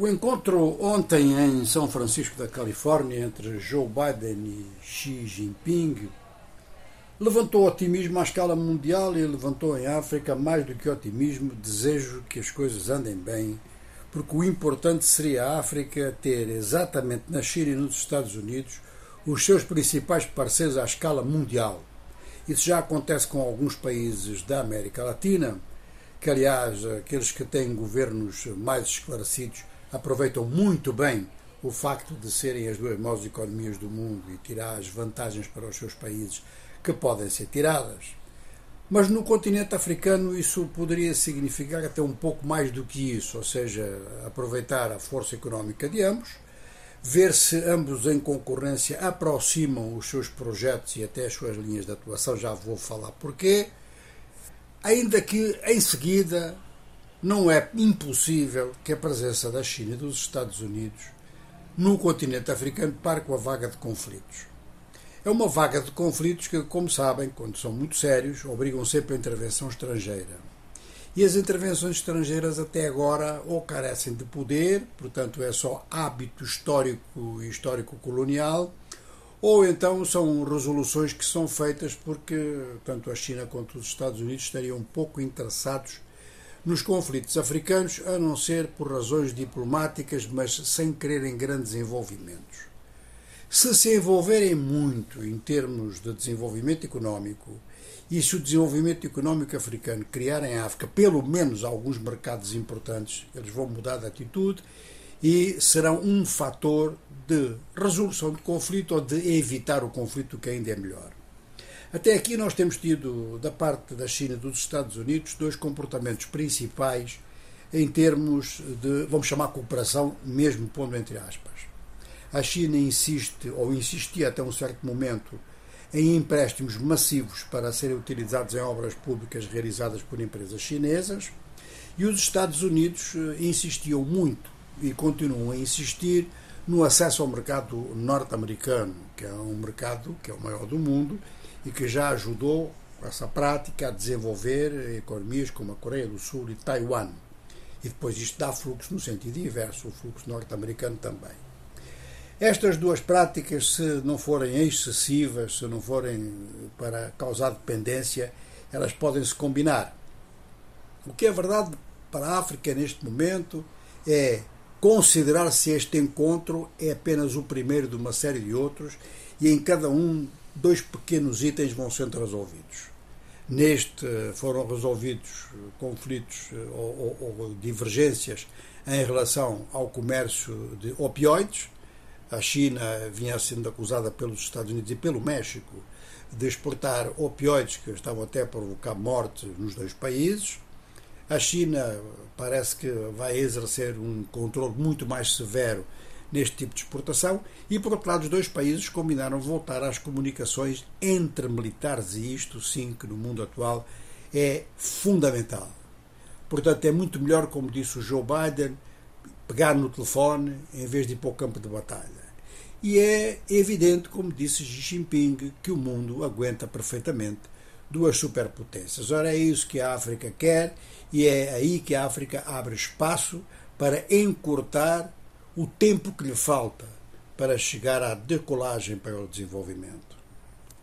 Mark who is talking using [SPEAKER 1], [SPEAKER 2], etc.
[SPEAKER 1] O encontro ontem em São Francisco da Califórnia entre Joe Biden e Xi Jinping levantou otimismo à escala mundial e levantou em África mais do que otimismo, desejo que as coisas andem bem, porque o importante seria a África ter exatamente na China e nos Estados Unidos os seus principais parceiros à escala mundial. Isso já acontece com alguns países da América Latina, que aliás aqueles que têm governos mais esclarecidos aproveitam muito bem o facto de serem as duas maiores economias do mundo e tirar as vantagens para os seus países que podem ser tiradas. Mas no continente africano isso poderia significar até um pouco mais do que isso, ou seja, aproveitar a força económica de ambos, ver se ambos em concorrência aproximam os seus projetos e até as suas linhas de atuação, já vou falar porquê, ainda que em seguida não é impossível que a presença da China e dos Estados Unidos no continente africano pare com a vaga de conflitos. É uma vaga de conflitos que, como sabem, quando são muito sérios, obrigam sempre a intervenção estrangeira. E as intervenções estrangeiras até agora ou carecem de poder, portanto é só hábito histórico e histórico-colonial, ou então são resoluções que são feitas porque tanto a China quanto os Estados Unidos estariam pouco interessados nos conflitos africanos, a não ser por razões diplomáticas, mas sem quererem grandes envolvimentos. Se se envolverem muito em termos de desenvolvimento económico e se o desenvolvimento económico africano criar em África pelo menos alguns mercados importantes, eles vão mudar de atitude e serão um fator de resolução de conflito ou de evitar o conflito, que ainda é melhor. Até aqui nós temos tido, da parte da China e dos Estados Unidos, dois comportamentos principais em termos de, vamos chamar, cooperação, mesmo pondo entre aspas. A China insiste, ou insistia até um certo momento, em empréstimos massivos para serem utilizados em obras públicas realizadas por empresas chinesas, e os Estados Unidos eh, insistiam muito e continuam a insistir no acesso ao mercado norte-americano, que é um mercado que é o maior do mundo e que já ajudou essa prática a desenvolver economias como a Coreia do Sul e Taiwan. E depois isto dá fluxo no sentido inverso, o fluxo norte-americano também. Estas duas práticas, se não forem excessivas, se não forem para causar dependência, elas podem se combinar. O que é verdade para a África neste momento é considerar se este encontro é apenas o primeiro de uma série de outros e em cada um dois pequenos itens vão sendo resolvidos. Neste foram resolvidos conflitos eh, ou, ou, ou divergências em relação ao comércio de opioides. A China vinha sendo acusada pelos Estados Unidos e pelo México de exportar opioides que estavam até a provocar morte nos dois países. A China parece que vai exercer um controle muito mais severo neste tipo de exportação e, por outro lado, os dois países combinaram voltar às comunicações entre militares e isto, sim, que no mundo atual é fundamental. Portanto, é muito melhor, como disse o Joe Biden, pegar no telefone em vez de ir para o campo de batalha. E é evidente, como disse Xi Jinping, que o mundo aguenta perfeitamente duas superpotências. Ora, é isso que a África quer e é aí que a África abre espaço para encurtar o tempo que lhe falta para chegar à decolagem para o desenvolvimento.